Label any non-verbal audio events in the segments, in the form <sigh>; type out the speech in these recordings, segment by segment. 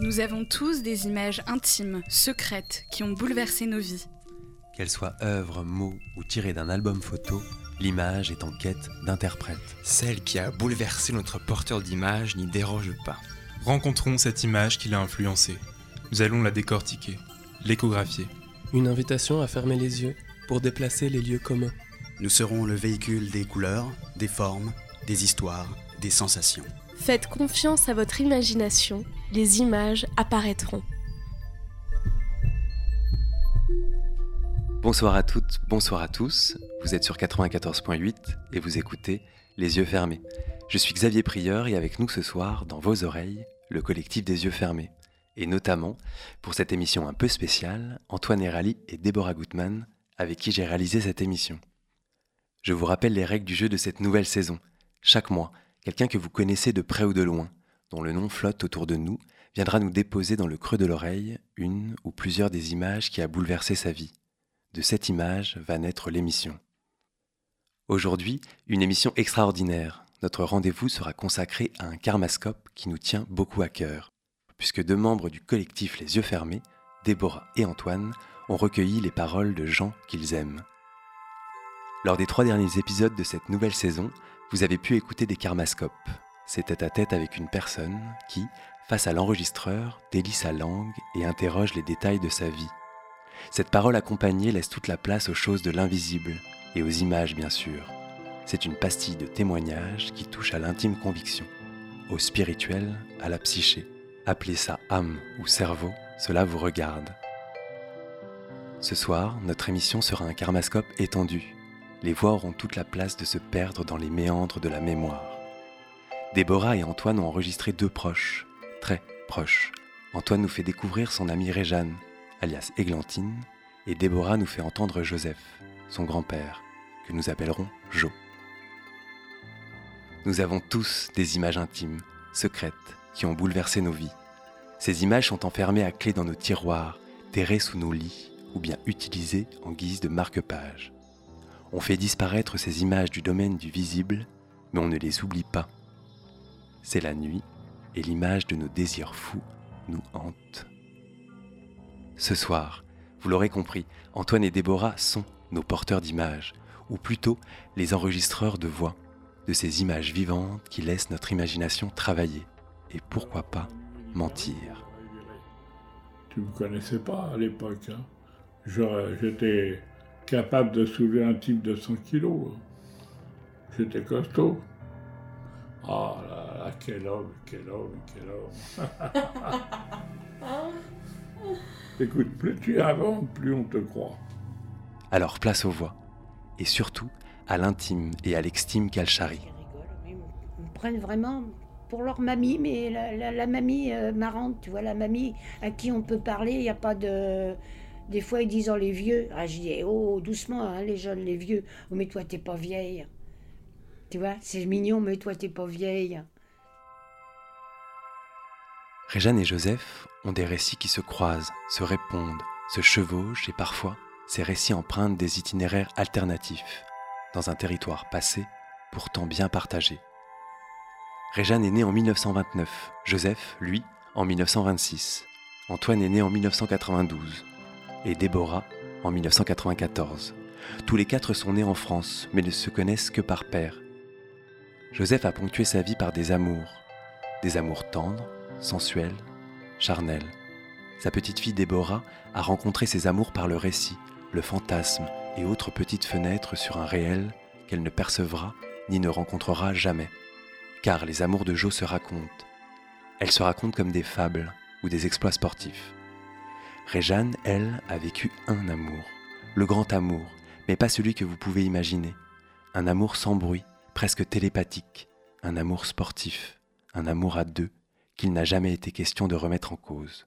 Nous avons tous des images intimes, secrètes, qui ont bouleversé nos vies. Qu'elles soient œuvres, mots ou tirées d'un album photo, l'image est en quête d'interprète. Celle qui a bouleversé notre porteur d'image n'y déroge pas. Rencontrons cette image qui l'a influencé. Nous allons la décortiquer, l'échographier. Une invitation à fermer les yeux pour déplacer les lieux communs. Nous serons le véhicule des couleurs, des formes, des histoires, des sensations. Faites confiance à votre imagination, les images apparaîtront. Bonsoir à toutes, bonsoir à tous. Vous êtes sur 94.8 et vous écoutez Les yeux fermés. Je suis Xavier Prieur et avec nous ce soir, dans vos oreilles, le collectif des yeux fermés. Et notamment, pour cette émission un peu spéciale, Antoine Herali et Déborah Gutmann, avec qui j'ai réalisé cette émission. Je vous rappelle les règles du jeu de cette nouvelle saison. Chaque mois, quelqu'un que vous connaissez de près ou de loin, dont le nom flotte autour de nous, viendra nous déposer dans le creux de l'oreille une ou plusieurs des images qui a bouleversé sa vie. De cette image va naître l'émission. Aujourd'hui, une émission extraordinaire. Notre rendez-vous sera consacré à un karmascope qui nous tient beaucoup à cœur, puisque deux membres du collectif Les Yeux Fermés, Déborah et Antoine, ont recueilli les paroles de gens qu'ils aiment. Lors des trois derniers épisodes de cette nouvelle saison, vous avez pu écouter des karmascopes. C'est tête à tête avec une personne qui, face à l'enregistreur, délie sa langue et interroge les détails de sa vie. Cette parole accompagnée laisse toute la place aux choses de l'invisible et aux images bien sûr. C'est une pastille de témoignage qui touche à l'intime conviction, au spirituel, à la psyché. Appelez ça âme ou cerveau, cela vous regarde. Ce soir, notre émission sera un karmascope étendu. Les voix auront toute la place de se perdre dans les méandres de la mémoire. Déborah et Antoine ont enregistré deux proches, très proches. Antoine nous fait découvrir son amie Réjeanne, alias Églantine, et Déborah nous fait entendre Joseph, son grand-père, que nous appellerons Jo. Nous avons tous des images intimes, secrètes, qui ont bouleversé nos vies. Ces images sont enfermées à clé dans nos tiroirs, terrées sous nos lits, ou bien utilisées en guise de marque-page. On fait disparaître ces images du domaine du visible, mais on ne les oublie pas. C'est la nuit, et l'image de nos désirs fous nous hante. Ce soir, vous l'aurez compris, Antoine et Déborah sont nos porteurs d'images, ou plutôt les enregistreurs de voix, de ces images vivantes qui laissent notre imagination travailler, et pourquoi pas mentir. Tu ne me connaissais pas à l'époque. Hein. J'étais capable de soulever un type de 100 kilos. J'étais costaud. Ah là là, quel homme, quel homme, quel homme. <laughs> Écoute, plus tu avances, plus on te croit. Alors place aux voix, et surtout à l'intime et à l'extime qu'elles charrient. Ils me prennent vraiment pour leur mamie, mais la, mamie euh, marrante, tu vois, la mamie à qui on peut parler, il n'y a pas de... Des fois, ils disent, oh, les vieux. Ah, je dis, oh, doucement, hein, les jeunes, les vieux. Oh, mais toi, t'es pas vieille. Tu vois, c'est mignon, mais toi, t'es pas vieille. Réjeanne et Joseph ont des récits qui se croisent, se répondent, se chevauchent et parfois, ces récits empruntent des itinéraires alternatifs, dans un territoire passé, pourtant bien partagé. Réjeanne est né en 1929, Joseph, lui, en 1926, Antoine est né en 1992 et Déborah en 1994. Tous les quatre sont nés en France, mais ne se connaissent que par père. Joseph a ponctué sa vie par des amours, des amours tendres, sensuels, charnels. Sa petite fille Déborah a rencontré ses amours par le récit, le fantasme et autres petites fenêtres sur un réel qu'elle ne percevra ni ne rencontrera jamais. Car les amours de Jo se racontent. Elles se racontent comme des fables ou des exploits sportifs. Réjeanne, elle, a vécu un amour, le grand amour, mais pas celui que vous pouvez imaginer. Un amour sans bruit, presque télépathique, un amour sportif, un amour à deux, qu'il n'a jamais été question de remettre en cause.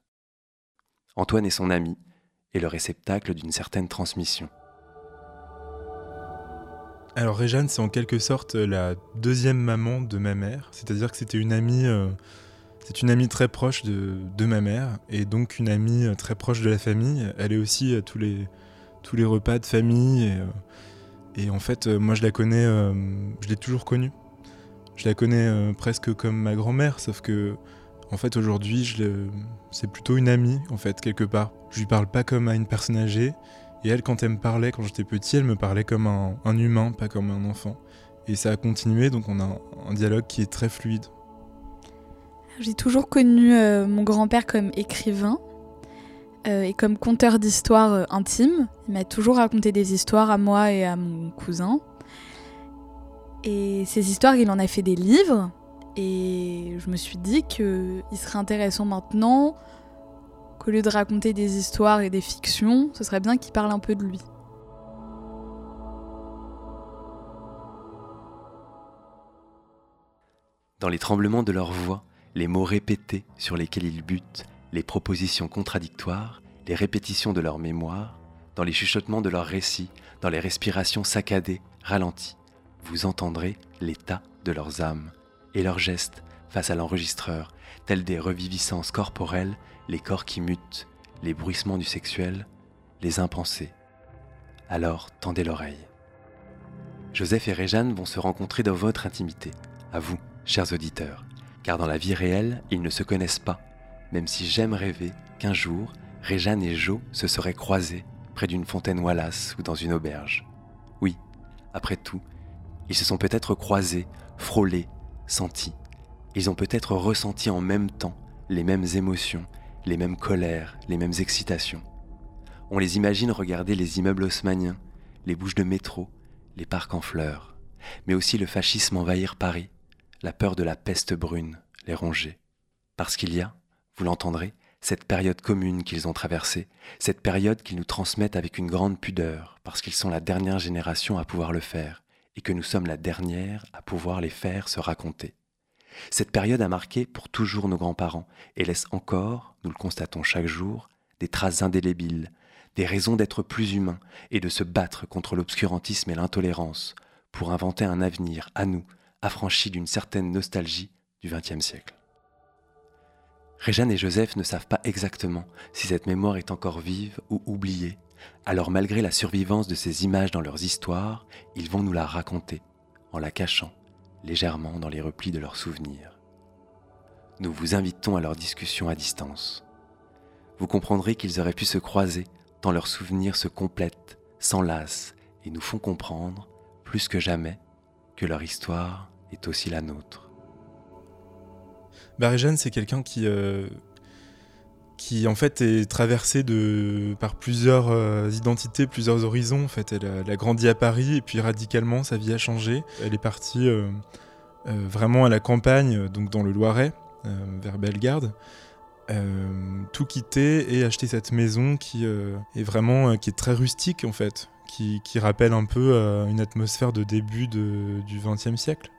Antoine est son ami et le réceptacle d'une certaine transmission. Alors Réjeanne, c'est en quelque sorte la deuxième maman de ma mère, c'est-à-dire que c'était une amie, euh, c'est une amie très proche de, ma mère et donc une amie euh, très proche de la famille. Elle est aussi à tous les, tous les repas de famille et, euh, en fait, moi je la connais, je l'ai toujours connue. Je la connais presque comme ma grand-mère, sauf que En fait, aujourd'hui, c'est plutôt une amie, en fait, quelque part. Je lui parle pas comme à une personne âgée. Et elle, quand elle me parlait, quand j'étais petit, elle me parlait comme un, humain, pas comme un enfant. Et ça a continué, donc on a un dialogue qui est très fluide. J'ai toujours connu euh, mon grand-père comme écrivain euh, et comme conteur d'histoires euh, intimes. Il m'a toujours raconté des histoires à moi et à mon cousin. Et ces histoires, il en a fait des livres. Et je me suis dit qu'il serait intéressant maintenant qu'au lieu de raconter des histoires et des fictions, ce serait bien qu'il parle un peu de lui. Dans les tremblements de leur voix, les mots répétés sur lesquels ils butent, les propositions contradictoires, les répétitions de leur mémoire, dans les chuchotements de leurs récits, dans les respirations saccadées, ralenties, vous entendrez l'état de leurs âmes et leurs gestes face à l'enregistreur, tels des reviviscences corporelles, les corps qui mutent, les bruissements du sexuel, les impensés. Alors tendez l'oreille. Joseph et Réjeanne vont se rencontrer dans votre intimité, à vous, chers auditeurs, car dans la vie réelle, ils ne se connaissent pas, même si j'aime rêver qu'un jour, Réjeanne et Jo se seraient croisés près d'une fontaine Wallace ou dans une auberge. Oui, après tout, ils se sont peut-être croisés, frôlés, sentis. Ils ont peut-être ressenti en même temps les mêmes émotions, les mêmes colères, les mêmes excitations. On les imagine regarder les immeubles haussmanniens, les bouches de métro, les parcs en fleurs, mais aussi le fascisme envahir Paris, la peur de la peste brune, les ronger. Parce qu'il y a, vous l'entendrez, cette période commune qu'ils ont traversée, cette période qu'ils nous transmettent avec une grande pudeur, parce qu'ils sont la dernière génération à pouvoir le faire, et que nous sommes la dernière à pouvoir les faire se raconter. Cette période a marqué pour toujours nos grands-parents et laisse encore, nous le constatons chaque jour, des traces indélébiles, des raisons d'être plus humains et de se battre contre l'obscurantisme et l'intolérance pour inventer un avenir à nous, affranchi d'une certaine nostalgie du XXe siècle. Réjeanne et Joseph ne savent pas exactement si cette mémoire est encore vive ou oubliée, alors malgré la survivance de ces images dans leurs histoires, ils vont nous la raconter, en la cachant légèrement dans les replis de leurs souvenirs. Nous vous invitons à leur discussion à distance. Vous comprendrez qu'ils auraient pu se croiser tant leurs souvenirs se complètent, s'enlacent et nous font comprendre, plus que jamais, que leur histoire est aussi la nôtre. Barry-Jeanne, c'est quelqu'un qui, euh, qui en fait est traversé par plusieurs euh, identités, plusieurs horizons. En fait, elle a, grandi à Paris et puis radicalement sa vie a changé. Elle est partie euh, vraiment à la campagne, donc dans le Loiret, vers Bellegarde. tout quitter et acheter cette maison qui est vraiment qui est très rustique en fait, qui, rappelle un peu une atmosphère de début du XXe siècle.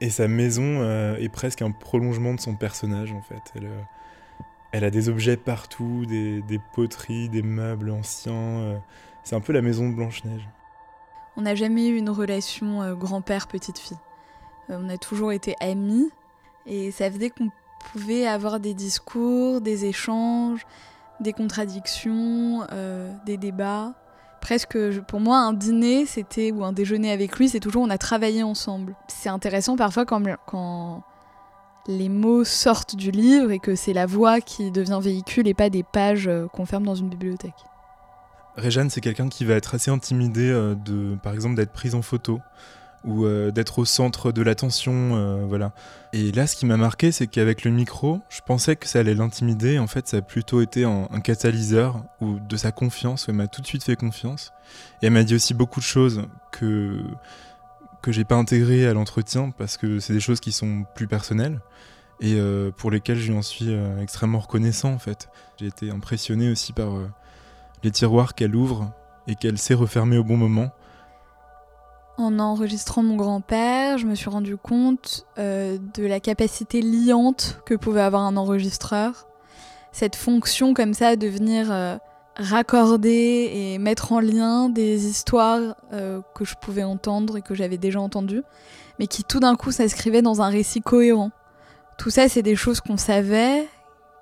Et sa maison euh, est presque un prolongement de son personnage en fait. Elle, euh, a des objets partout, des, poteries, des meubles anciens. Euh. c'est un peu la maison de Blanche-Neige. On n'a jamais eu une relation grand-père-petite fille. on a toujours été amis et ça faisait qu'on pouvait avoir des discours, des échanges, des contradictions, des débats presque pour moi un dîner c'était ou un déjeuner avec lui c'est toujours on a travaillé ensemble. C'est intéressant parfois quand, les mots sortent du livre et que c'est la voix qui devient véhicule et pas des pages euh, qu'on ferme dans une bibliothèque. Réjeanne c'est quelqu'un qui va être assez intimidé euh, de par exemple d'être prise en photo ou euh, d'être au centre de l'attention, euh, voilà. Et là, ce qui m'a marqué, c'est qu'avec le micro, je pensais que ça allait l'intimider. En fait, ça a plutôt été un, catalyseur ou de sa confiance. Elle m'a tout de suite fait confiance. Et elle m'a dit aussi beaucoup de choses que que j'ai pas intégrées à l'entretien parce que c'est des choses qui sont plus personnelles et euh, pour lesquelles je lui en suis extrêmement reconnaissant en fait. J'ai été impressionné aussi par les tiroirs qu'elle ouvre et qu'elle sait refermer au bon moment en enregistrant mon grand-père, je me suis rendu compte euh, de la capacité liante que pouvait avoir un enregistreur. Cette fonction comme ça de venir euh, raccorder et mettre en lien des histoires euh, que je pouvais entendre et que j'avais déjà entendues, mais qui tout d'un coup s'inscrivaient dans un récit cohérent. Tout ça, c'est des choses qu'on savait,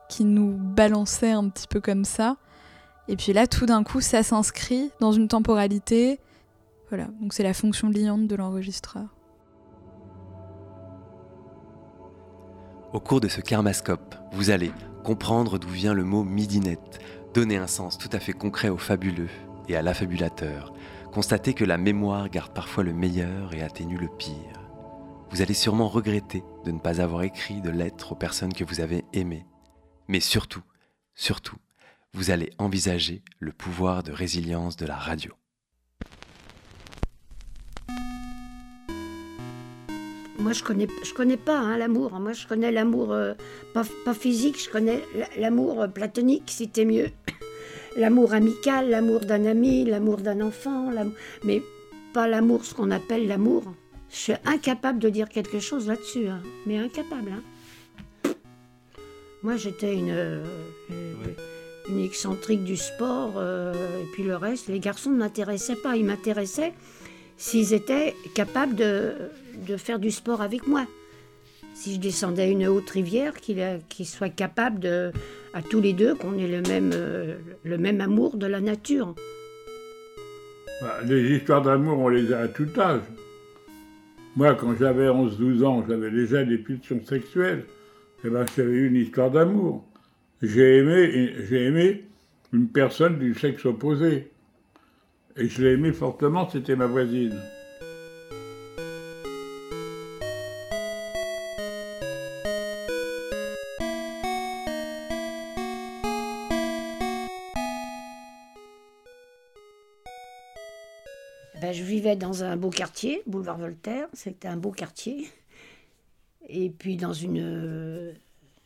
qui nous balançaient un petit peu comme ça. Et puis là, tout d'un coup, ça s'inscrit dans une temporalité, voilà, donc c'est la fonction liante de l'enregistreur. Au cours de ce karmascope, vous allez comprendre d'où vient le mot midinette, donner un sens tout à fait concret au fabuleux et à l'affabulateur, constater que la mémoire garde parfois le meilleur et atténue le pire. Vous allez sûrement regretter de ne pas avoir écrit de lettres aux personnes que vous avez aimées. Mais surtout, surtout, vous allez envisager le pouvoir de résilience de la radio. Moi, je connais, je connais pas hein, l'amour. Moi, je connais l'amour euh, pas, pas physique, je connais l'amour platonique, si t'es mieux. <coughs> L'amour amical, l'amour d'un ami, l'amour d'un enfant, mais pas l'amour, ce qu'on appelle l'amour. Je suis incapable de dire quelque chose là-dessus, hein, mais incapable. Hein. Moi, j'étais une, euh, une, excentrique du sport, euh, et puis le reste, les garçons ne m'intéressaient pas. Ils m'intéressaient s'ils étaient capables de, faire du sport avec moi. Si je descendais une haute rivière, qu'ils soient capables à tous les deux, qu'on ait le même, euh, le même amour de la nature. Bah, les histoires d'amour, on les a à tout âge. Moi, quand j'avais 11-12 ans, j'avais déjà des pulsions sexuelles. Eh ben, j'avais eu une histoire d'amour. J'ai aimé, j'ai aimé une personne du sexe opposé. Et je l'ai aimé fortement, c'était ma voisine. Ben, je vivais dans un beau quartier, boulevard Voltaire, c'était un beau quartier. Et puis dans une,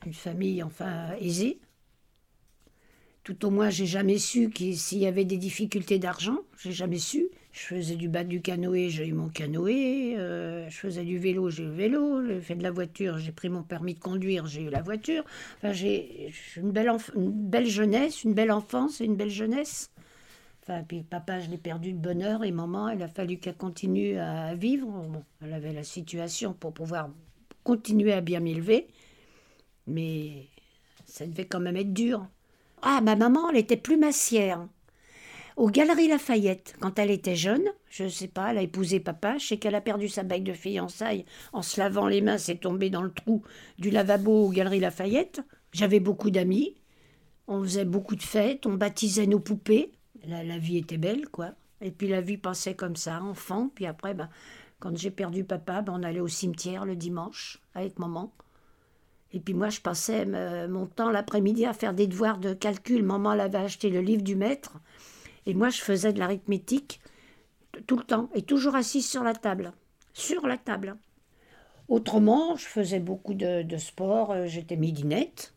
une famille enfin aisée. Tout au moins, j'ai jamais su s'il y avait des difficultés d'argent. J'ai jamais su. Je faisais du bas du canoë, j'ai eu mon canoë. Euh, je faisais du vélo, j'ai eu le vélo. J'ai fait de la voiture, j'ai pris mon permis de conduire, j'ai eu la voiture. Enfin, j'ai une belle, une belle jeunesse, une belle enfance et une belle jeunesse. Enfin, puis papa, je l'ai perdu de bonheur et maman, il a fallu qu'elle continue à vivre. elle avait la situation pour pouvoir continuer à bien m'élever. Mais ça devait quand même être dur. Ah, ma maman, elle était plumassière. Aux Galeries Lafayette, quand elle était jeune, je ne sais pas, elle a épousé papa, je sais qu'elle a perdu sa bague de fiançailles en se lavant les mains, c'est tombé dans le trou du lavabo aux Galeries Lafayette. J'avais beaucoup d'amis, on faisait beaucoup de fêtes, on baptisait nos poupées. La, la, vie était belle, quoi. Et puis la vie passait comme ça, enfant. Puis après, ben, quand j'ai perdu papa, ben, on allait au cimetière le dimanche avec maman. Et puis moi, je passais mon temps l'après-midi à faire des devoirs de calcul. Maman, elle avait acheté le livre du maître. Et moi, je faisais de l'arithmétique tout le temps. Et toujours assise sur la table. Sur la table. Autrement, je faisais beaucoup de, sport. Euh, j'étais midinette.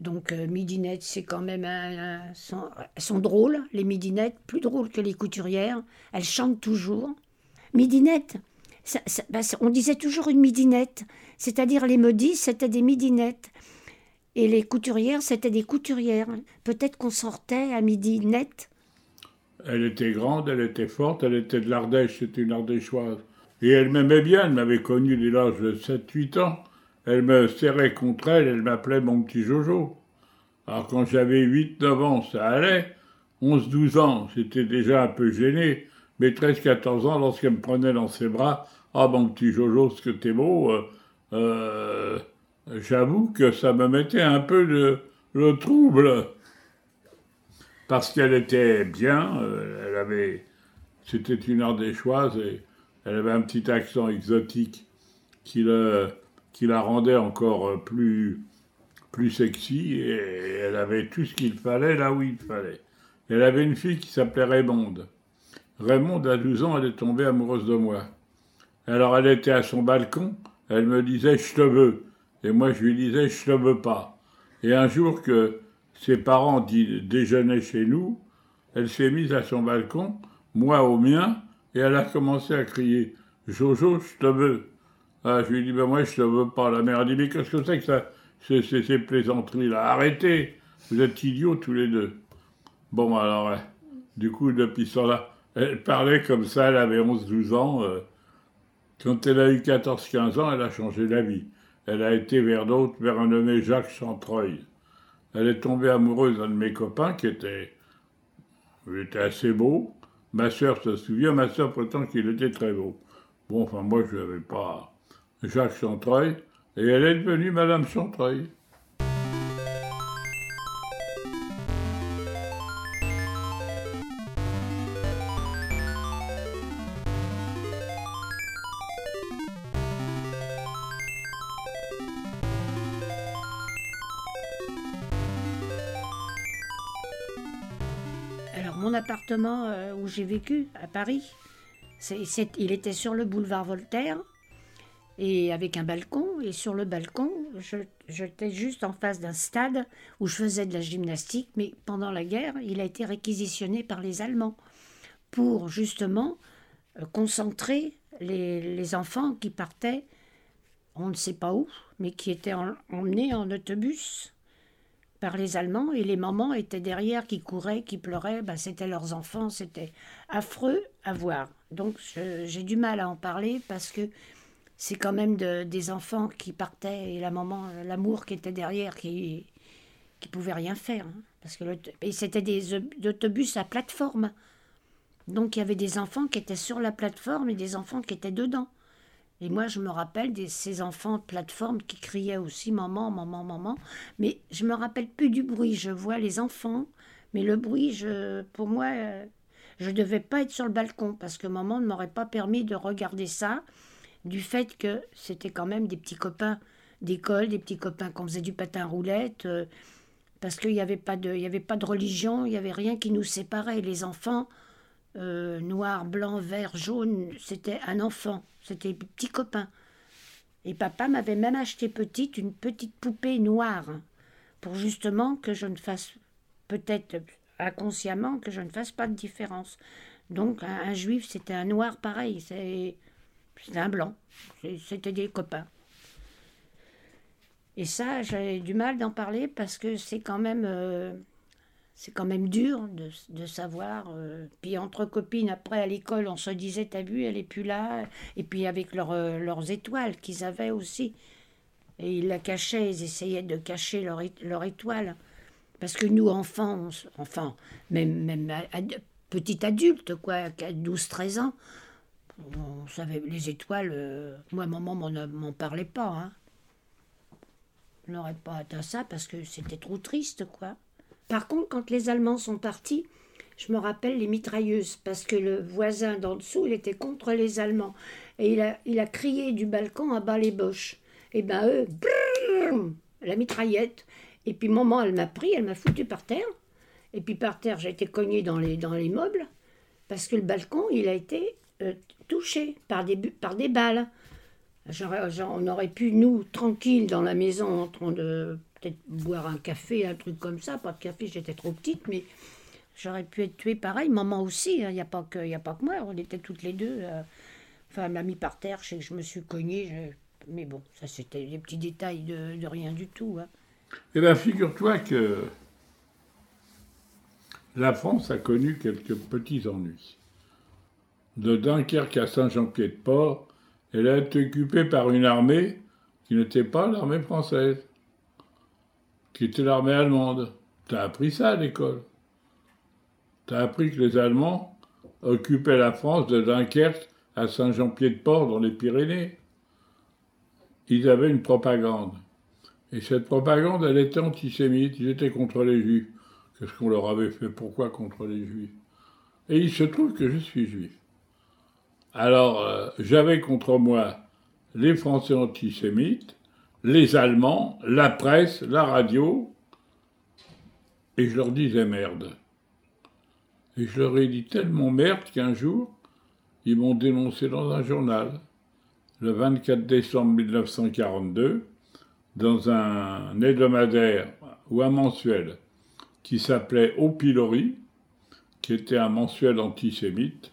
Donc, euh, midinette, c'est quand même un, elles sont drôles, les midinettes, plus drôles que les couturières. Elles chantent toujours. Midinette, bah, on disait toujours une midinette. C'est-à-dire les modistes, c'était des midinettes. Et les couturières, c'était des couturières. Peut-être qu'on sortait à midi net. Elle était grande, elle était forte, elle était de l'Ardèche, c'était une Ardéchoise. Et elle m'aimait bien, elle m'avait connu dès l'âge de 7-8 ans. Elle me serrait contre elle, elle m'appelait mon petit Jojo. Alors quand j'avais 8-9 ans, ça allait. 11-12 ans, j'étais déjà un peu gêné. Mais 13-14 ans, lorsqu'elle me prenait dans ses bras, ah mon petit Jojo, ce que t'es beau, euh, euh, j'avoue que ça me mettait un peu de, le trouble. Parce qu'elle était bien, euh, elle avait, c'était une ardéchoise et elle avait un petit accent exotique qui, la rendait encore plus, plus sexy et elle avait tout ce qu'il fallait là où il fallait. Elle avait une fille qui s'appelait Raymonde. Raymonde, à 12 ans, elle est tombée amoureuse de moi. Alors elle était à son balcon, elle me disait je te veux. Et moi je lui disais je te veux pas. Et un jour que ses parents déjeunaient chez nous, elle s'est mise à son balcon, moi au mien, et elle a commencé à crier Jojo, je te veux. Ah, je lui dit ben moi je te veux pas. La mère a dit mais qu'est-ce que c'est que ça, c'est ces plaisanteries-là Arrêtez, vous êtes idiots tous les deux. Bon alors, du coup depuis ça là, elle parlait comme ça, elle avait 11-12 ans. Euh, quand elle a eu 14-15 ans, elle a changé d'avis. Elle a été vers d'autres, vers un nommé Jacques Chantreuil. Elle est tombée amoureuse d'un de mes copains qui était, il était assez beau. Ma sœur se souvient, ma sœur prétend qu'il était très beau. Bon, enfin, moi, je n'avais pas. Jacques Chantreuil, Et elle est devenue Madame Chantreuil. Euh, où j'ai vécu, à Paris, il était sur le boulevard Voltaire, et avec un balcon. Et sur le balcon, j'étais juste en face d'un stade où je faisais de la gymnastique, mais pendant la guerre, il a été réquisitionné par les Allemands pour justement euh, concentrer les, enfants qui partaient, on ne sait pas où, mais qui étaient en- emmenés en autobus par les Allemands et les mamans étaient derrière qui couraient, qui pleuraient, ben, c'était leurs enfants, c'était affreux à voir. Donc j'ai du mal à en parler parce que c'est quand même de- des enfants qui partaient et la maman, l'amour qui était derrière, qui qui pouvait rien faire. hein, parce que et c'était des ob- autobus à plateforme. Donc il y avait des enfants qui étaient sur la plateforme et des enfants qui étaient dedans. Et moi, je me rappelle de ces enfants de plateforme qui criaient aussi maman, maman, maman. Mais je me rappelle plus du bruit. Je vois les enfants, mais le bruit, je, pour moi, euh, je devais pas être sur le balcon parce que maman ne m'aurait pas permis de regarder ça, du fait que c'était quand même des petits copains d'école, des petits copains qu'on faisait du patin roulette, euh, parce qu'il n'y avait pas de, y avait pas de religion, il y avait rien qui nous séparait. Les enfants, euh, noir, blanc, vert, jaune, c'était un enfant, c'était des petits copains. Et papa m'avait même acheté petite une petite poupée noire pour justement que je ne fasse peut-être inconsciemment que je ne fasse pas de différence. Donc un, un juif c'était un noir pareil, c'est un blanc, c'était des copains. Et ça j'ai du mal d'en parler parce que c'est quand même euh, c'est quand même dur de, savoir. euh, puis entre copines, après à l'école, on se disait, t'as vu, elle est plus là. Et puis avec leurs, euh, leurs étoiles qu'ils avaient aussi. Et ils la cachaient, ils essayaient de cacher leur, leur étoile. Parce que nous, enfants, on s- enfin, même, même ad- petit adulte, quoi, à 12-13 ans, on savait, les étoiles, euh, moi, maman m'en, parlait pas. Hein. Je n'aurais pas atteint ça parce que c'était trop triste, quoi. Par contre, quand les Allemands sont partis, je me rappelle les mitrailleuses, parce que le voisin d'en dessous, il était contre les Allemands. Et il a, il a crié du balcon à bas les boches. Et ben eux, brrr, la mitraillette. Et puis maman, elle m'a pris, elle m'a foutu par terre. Et puis par terre, j'ai été cognée dans les, dans les meubles, parce que le balcon, il a été euh, touché par des, par des balles. On aurait pu, nous, tranquilles dans la maison, en train de boire un café, un truc comme ça. Pas de café, j'étais trop petite, mais j'aurais pu être tuée pareil. Maman aussi, il n'y a, pas que- pas que moi, on était toutes les deux. euh, enfin, elle m'a mis par terre, je me suis cognée. Mais bon, ça c'était des petits détails de, de rien du tout. hein. Eh bien, figure-toi que la France a connu quelques petits ennuis. De Dunkerque à Saint-Jean-Pied-de-Port, elle a été occupée par une armée qui n'était pas l'armée française, qui était l'armée allemande. T'as appris ça à l'école. T'as appris que les Allemands occupaient la France de Dunkerque à Saint-Jean-Pied-de-Port dans les Pyrénées. Ils avaient une propagande. Et cette propagande, elle était antisémite, ils étaient contre les juifs. Qu'est-ce qu'on leur avait fait? Pourquoi contre les juifs? Et il se trouve que je suis juif. Alors, euh, j'avais contre moi les Français antisémites, les Allemands, la presse, la radio, et je leur disais merde. Et je leur ai dit tellement merde qu'un jour, ils m'ont dénoncé dans un journal, le 24 décembre 1942, dans un hebdomadaire ou un mensuel qui s'appelait Au Pilori, qui était un mensuel antisémite,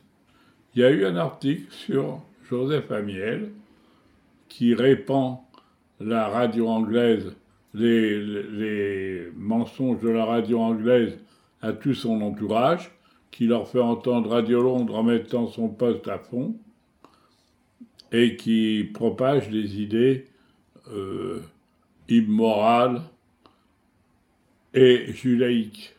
il y a eu un article sur Joseph Amiel qui répand la radio anglaise, les, mensonges de la radio anglaise à tout son entourage, qui leur fait entendre Radio Londres en mettant son poste à fond, et qui propage des idées euh, immorales et judaïques.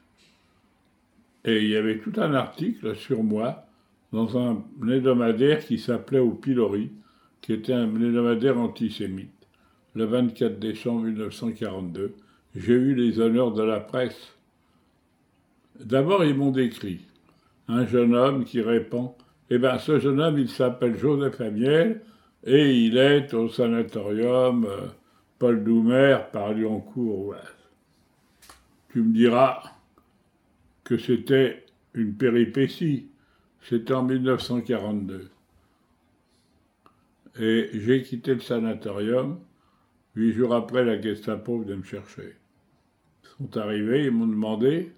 Et il y avait tout un article sur moi dans un hebdomadaire qui s'appelait Au Pilori, qui était un hebdomadaire antisémite. Le 24 décembre 1942, j'ai eu les honneurs de la presse. D'abord, ils m'ont décrit un jeune homme qui répond Eh bien, ce jeune homme, il s'appelle Joseph Amiel et il est au sanatorium euh, Paul Doumer par Lyoncourt. Tu me diras que c'était une péripétie. C'était en 1942. Et j'ai quitté le sanatorium. Huit jours après, la Gestapo venait me chercher. Ils sont arrivés, ils m'ont demandé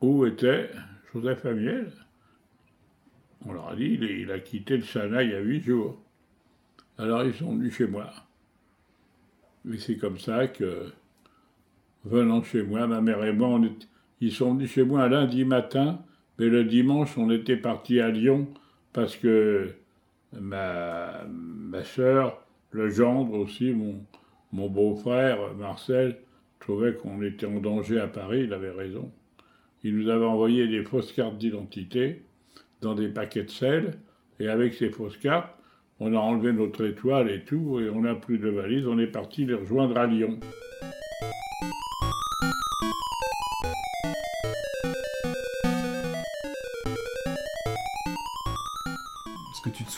où était Joseph Amiel. On leur a dit, il, a quitté le Sana il y a huit jours. Alors ils sont venus chez moi. Et c'est comme ça que, venant chez moi, ma mère et moi, ils sont venus chez moi un lundi matin, mais le dimanche, on était partis à Lyon parce que ma, ma soeur, le gendre aussi, mon, beau-frère, Marcel, trouvait qu'on était en danger à Paris, il avait raison. Il nous avait envoyé des fausses cartes d'identité dans des paquets de sel, et avec ces fausses cartes, on a enlevé notre étoile et tout, et on n'a plus de valise, on est parti les rejoindre à Lyon.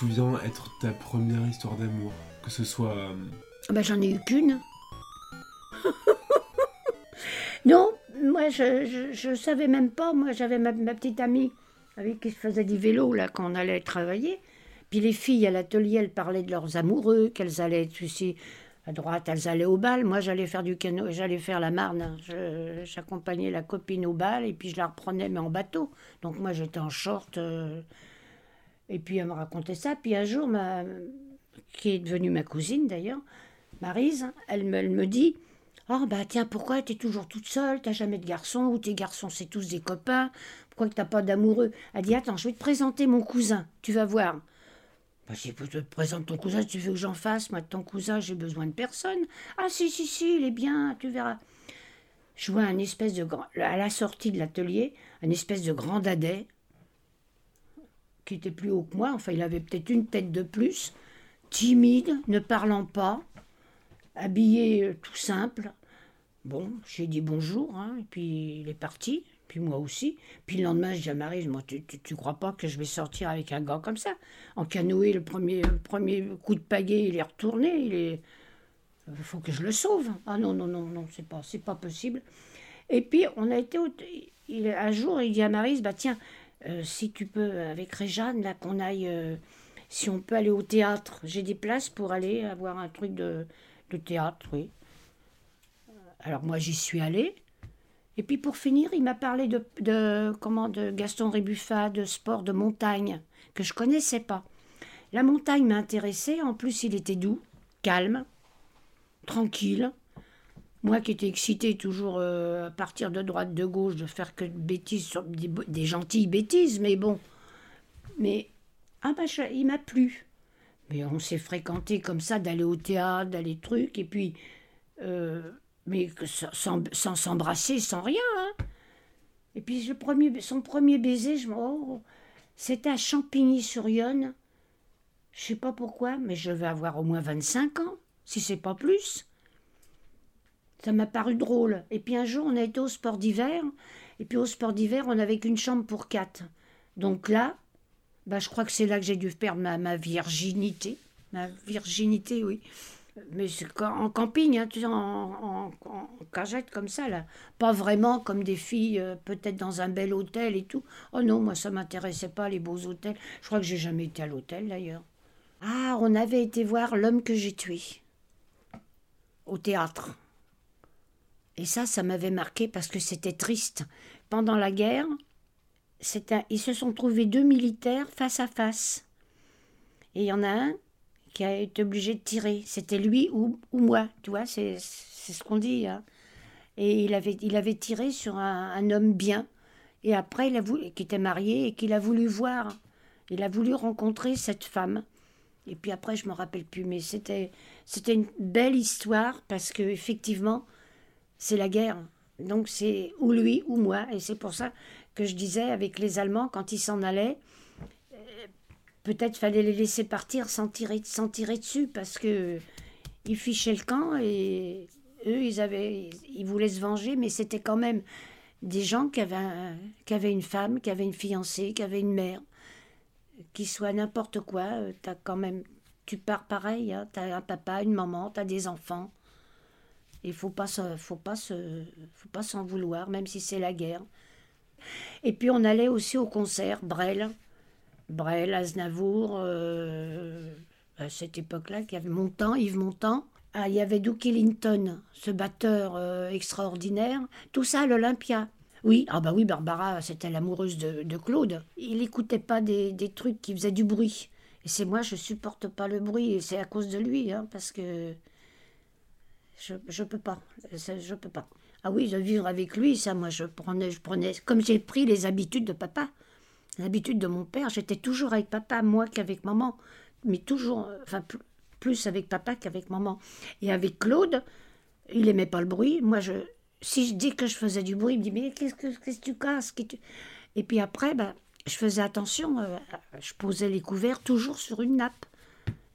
Souviens être ta première histoire d'amour Que ce soit. Euh, ah ben, J'en ai eu qu'une. <laughs> non, moi je, je, savais même pas. Moi j'avais ma, petite amie avec qui je faisais du vélo là quand on allait travailler. Puis les filles à l'atelier, elles parlaient de leurs amoureux, qu'elles allaient aussi à droite, elles allaient au bal. Moi, j'allais faire du canot, j'allais faire la Marne. J'accompagnais la copine au bal et puis je la reprenais, mais en bateau. Donc moi, j'étais en short. Euh, et puis elle me racontait ça. Puis un jour, ma, qui est devenue ma cousine d'ailleurs, Marise, elle me, elle me dit Oh, bah tiens, pourquoi tu es toujours toute seule? T'as jamais de garçon Ou tes garçons, c'est tous des copains Pourquoi t'as pas d'amoureux Elle dit Attends, je vais te présenter mon cousin, tu vas voir. Bah, si je te présente ton cousin, tu veux que j'en fasse? Moi, ton cousin, j'ai besoin de personne. Ah, si, si, si, il est bien, tu verras. Je vois un espèce de grand. À la sortie de l'atelier, un espèce de grand dadais qui était plus haut que moi, enfin il avait peut-être une tête de plus, timide, ne parlant pas, habillé euh, tout simple. Bon, j'ai dit bonjour, hein, et puis il est parti, puis moi aussi. Puis le lendemain, je dis à Marie, moi, tu, tu, crois pas que je vais sortir avec un gars comme ça? En canoë, le premier, premier coup de pagaie, il est retourné, il est... Il faut que je le sauve. Ah non, non, non, non, c'est pas, c'est pas possible. Et puis, on a été... Il, un jour, il dit à Marie, bah tiens, euh, si tu peux, avec Réjeanne, là, qu'on aille, euh, si on peut aller au théâtre. J'ai des places pour aller avoir un truc de, de théâtre, oui. Alors moi, j'y suis allée. Et puis pour finir, il m'a parlé de, de, comment, de Gaston Rébuffat, de sport de montagne, que je connaissais pas. La montagne m'intéressait, en plus il était doux, calme, tranquille. Moi qui étais excitée toujours euh, à partir de droite, de gauche, de faire que de bêtises, des, gentilles bêtises, mais bon. Mais ah bah, il m'a plu. Mais on s'est fréquenté comme ça, d'aller au théâtre, d'aller truc, et puis. Euh, mais sans, sans s'embrasser, sans rien. Hein. Et puis le premier, son premier baiser, je oh, c'était à Champigny-sur-Yonne. Je sais pas pourquoi, mais je vais avoir au moins 25 ans, si c'est pas plus. Ça m'a paru drôle. Et puis un jour, on a été au sport d'hiver. Et puis au sport d'hiver, on n'avait qu'une chambre pour quatre. Donc là, bah, je crois que c'est là que j'ai dû perdre ma, virginité. Ma virginité, oui. Mais en camping, hein, tu sais, en, en, cagette comme ça, là. Pas vraiment comme des filles, euh, peut-être dans un bel hôtel et tout. Oh non, moi, ça m'intéressait pas, les beaux hôtels. Je crois que j'ai jamais été à l'hôtel, d'ailleurs. Ah, on avait été voir L'homme que j'ai tué. Au théâtre. Et ça, ça m'avait marqué parce que c'était triste. Pendant la guerre, un... ils se sont trouvés deux militaires face à face. Et il y en a un qui a été obligé de tirer. C'était lui ou, ou, moi, tu vois, c'est ce qu'on dit. Hein. Et il avait, il avait tiré sur un, homme bien. Et après, il a voulu, qui était marié et qu'il a voulu voir. Il a voulu rencontrer cette femme. Et puis après, je me rappelle plus, mais c'était c'était une belle histoire parce que effectivement, c'est la guerre. Donc c'est ou lui ou moi. Et c'est pour ça que je disais avec les Allemands, quand ils s'en allaient, euh, peut-être fallait les laisser partir sans tirer, dessus parce que ils fichaient le camp et eux, ils, avaient, ils voulaient se venger, mais c'était quand même des gens qui avaient, une femme, qui avaient une fiancée, qui avaient une mère, qui soit n'importe quoi. euh, T'as quand même, tu pars pareil. Hein, t'as un papa, une maman, t'as des enfants. Il faut pas, faut pas se, faut pas s'en vouloir, même si c'est la guerre. Et puis on allait aussi au concert, Brel, Brel, Aznavour, euh, à cette époque-là, qu'il y avait Montand, Yves Montand. Ah, il y avait Duke Ellington, ce batteur euh, extraordinaire. Tout ça à l'Olympia. Oui, ah bah oui, Barbara, c'était l'amoureuse de, de Claude. Il n'écoutait pas des, des trucs qui faisaient du bruit. Et c'est moi, je supporte pas le bruit, et c'est à cause de lui, hein, parce que je, je peux pas, je peux pas. Ah oui, de vivre avec lui, ça, moi, je prenais, je prenais, comme j'ai pris les habitudes de papa, les habitudes de mon père, j'étais toujours avec papa, moi qu'avec maman, mais toujours, euh, enfin, pl- plus avec papa qu'avec maman. Et avec Claude, il aimait pas le bruit. Moi, je, si je dis que je faisais du bruit, il me dit mais qu'est-ce que, qu'est-ce que tu casses tu- Et puis après, ben, je faisais attention. euh, je posais les couverts toujours sur une nappe.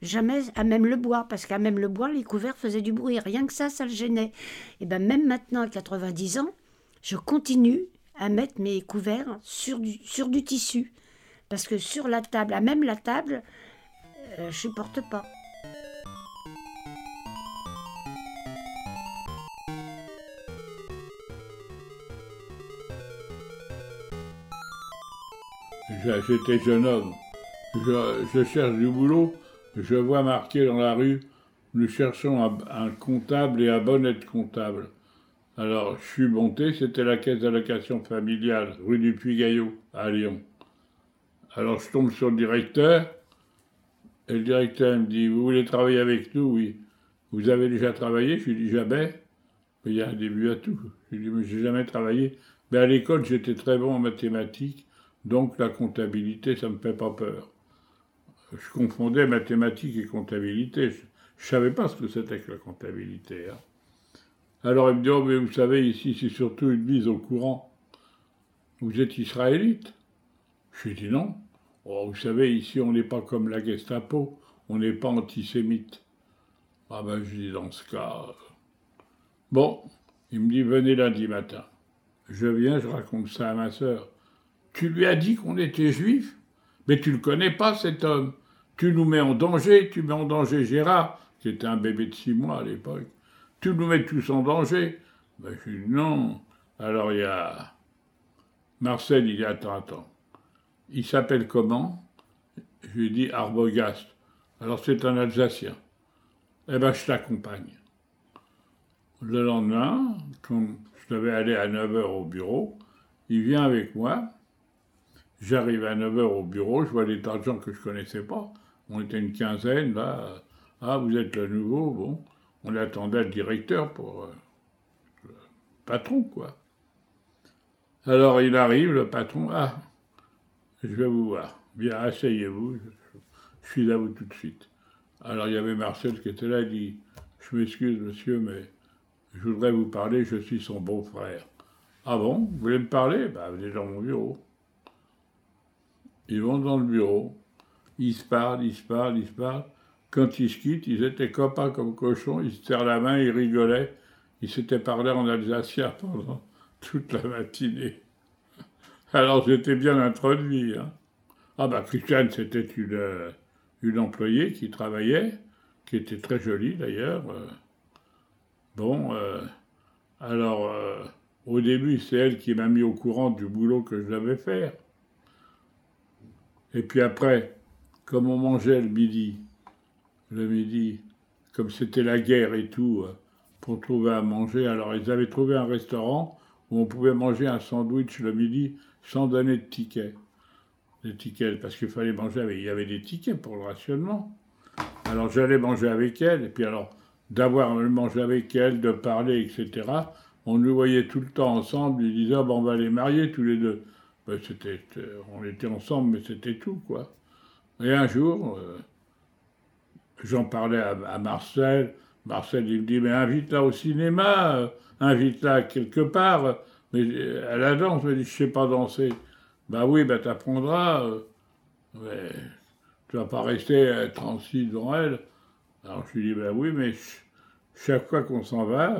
Jamais à même le bois, parce qu'à même le bois, les couverts faisaient du bruit. Rien que ça, ça le gênait. Et ben même maintenant, à 90 ans, je continue à mettre mes couverts sur du, sur du tissu. Parce que sur la table, à même la table, euh, je supporte pas. J'étais jeune homme. Je, je cherche du boulot. Je vois marqué dans la rue Nous cherchons un, comptable et un bon aide-comptable. Alors, je suis monté, c'était la caisse d'allocation familiale, rue du Puy-Gaillot, à Lyon. Alors, je tombe sur le directeur, et le directeur me dit Vous voulez travailler avec nous? Oui. Vous avez déjà travaillé? Je lui dis Jamais. Mais il y a un début à tout. Je lui dis Mais j'ai jamais travaillé. Mais à l'école, j'étais très bon en mathématiques. Donc la comptabilité, ça me fait pas peur. Je confondais mathématiques et comptabilité. Je, je savais pas ce que c'était que la comptabilité. hein. Alors il me dit, oh, mais vous savez, ici c'est surtout une mise au courant. Vous êtes israélite? Je lui dis non. Oh, vous savez, ici on n'est pas comme la Gestapo, on n'est pas antisémite. Ah ben je dis dans ce cas. euh, Bon, il me dit venez lundi matin. Je viens, je raconte ça à ma sœur. Tu lui as dit qu'on était juifs? Mais tu le connais pas, cet homme. Tu nous mets en danger, tu mets en danger Gérard, qui était un bébé de six mois à l'époque. Tu nous mets tous en danger. Ben, je dis non. Alors il y a Marcel, il dit attends, attends. Il s'appelle comment? Je lui dis Arbogast. Alors c'est un Alsacien. Eh ben je t'accompagne. Le lendemain, comme je devais aller à 9h au bureau, il vient avec moi. J'arrive à 9h au bureau, je vois des tas de gens que je connaissais pas. On était une quinzaine, là. Ah, vous êtes le nouveau, bon. On attendait le directeur pour euh, le patron, quoi. Alors il arrive, le patron, ah, je vais vous voir. Bien, asseyez-vous, je, suis à vous tout de suite. Alors il y avait Marcel qui était là, il dit, je m'excuse monsieur, mais je voudrais vous parler, je suis son beau-frère. Ah bon, vous voulez me parler? Bah venez dans mon bureau. Ils vont dans le bureau, ils se parlent, ils se parlent, ils se parlent. Quand ils se quittent, ils étaient copains comme cochons, ils se serrent la main, ils rigolaient. Ils s'étaient parlé en alsacien pendant toute la matinée. Alors j'étais bien introduit. Hein. Ah bah Christiane, c'était une, euh, une employée qui travaillait, qui était très jolie d'ailleurs. euh. Bon, euh, alors au début, c'est elle qui m'a mis au courant du boulot que je devais faire. Et puis après, comme on mangeait le midi, le midi, comme c'était la guerre et tout, euh, pour trouver à manger, alors ils avaient trouvé un restaurant où on pouvait manger un sandwich le midi sans donner de ticket. Des tickets, parce qu'il fallait manger avec. Il y avait des tickets pour le rationnement. Alors j'allais manger avec elle, et puis alors, d'avoir mangé avec elle, de parler, etc., on nous voyait tout le temps ensemble, ils disaient, ben, on va les marier tous les deux. Ben, c'était, euh, on était ensemble, mais c'était tout, quoi. Et un jour, euh, j'en parlais à, à Marcel. Marcel, il me dit, mais invite-la au cinéma, euh, invite-la quelque part. Mais à la danse, je me dis, je sais pas danser. Ben oui, ben t'apprendras. mais tu vas pas rester transi devant elle. Alors je lui dis, ben oui, mais chaque fois qu'on s'en va,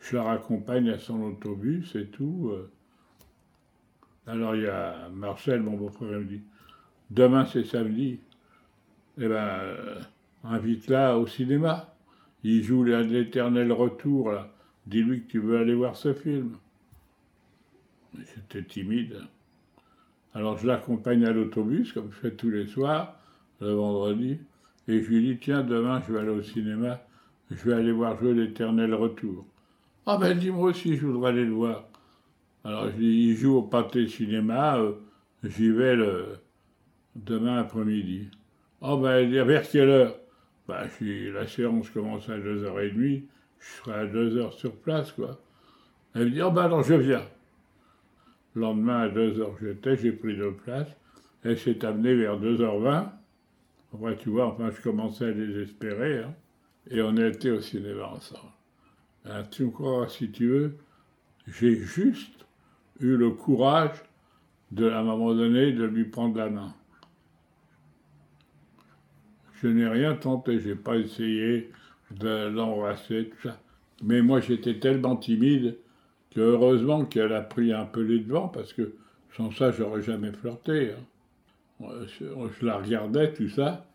je la raccompagne à son autobus et tout. Alors il y a Marcel, mon beau-frère, il me dit, demain c'est samedi, eh ben, euh, invite-la au cinéma. Il joue l'éternel retour, là. Dis-lui que tu veux aller voir ce film. J'étais timide. Alors je l'accompagne à l'autobus, comme je fais tous les soirs, le vendredi, et je lui dis, tiens, demain je vais aller au cinéma, je vais aller voir jouer l'éternel retour. Ah ben dis-moi aussi, je voudrais aller le voir. Alors je dis, il joue au pâté cinéma, euh, j'y vais le demain après-midi. Ah ben vers quelle heure? Ben la séance commence à 2h30, je serai à 2h sur place, quoi. Elle me dit, oh ben alors je viens. Le lendemain, à 2h, j'étais, j'ai pris deux places. Elle s'est amenée vers 2h20. Après, tu vois, enfin, je commençais à désespérer. hein. Et on a été au cinéma ensemble. Ah, tu me crois, si tu veux, j'ai juste eu le courage, de, à un moment donné, de lui prendre la main. Je n'ai rien tenté, j'ai pas essayé de l'embrasser, tout ça. Mais moi, j'étais tellement timide que heureusement qu'elle a pris un peu les devants, parce que sans ça, j'aurais jamais flirté. hein. Je, je la regardais, tout ça.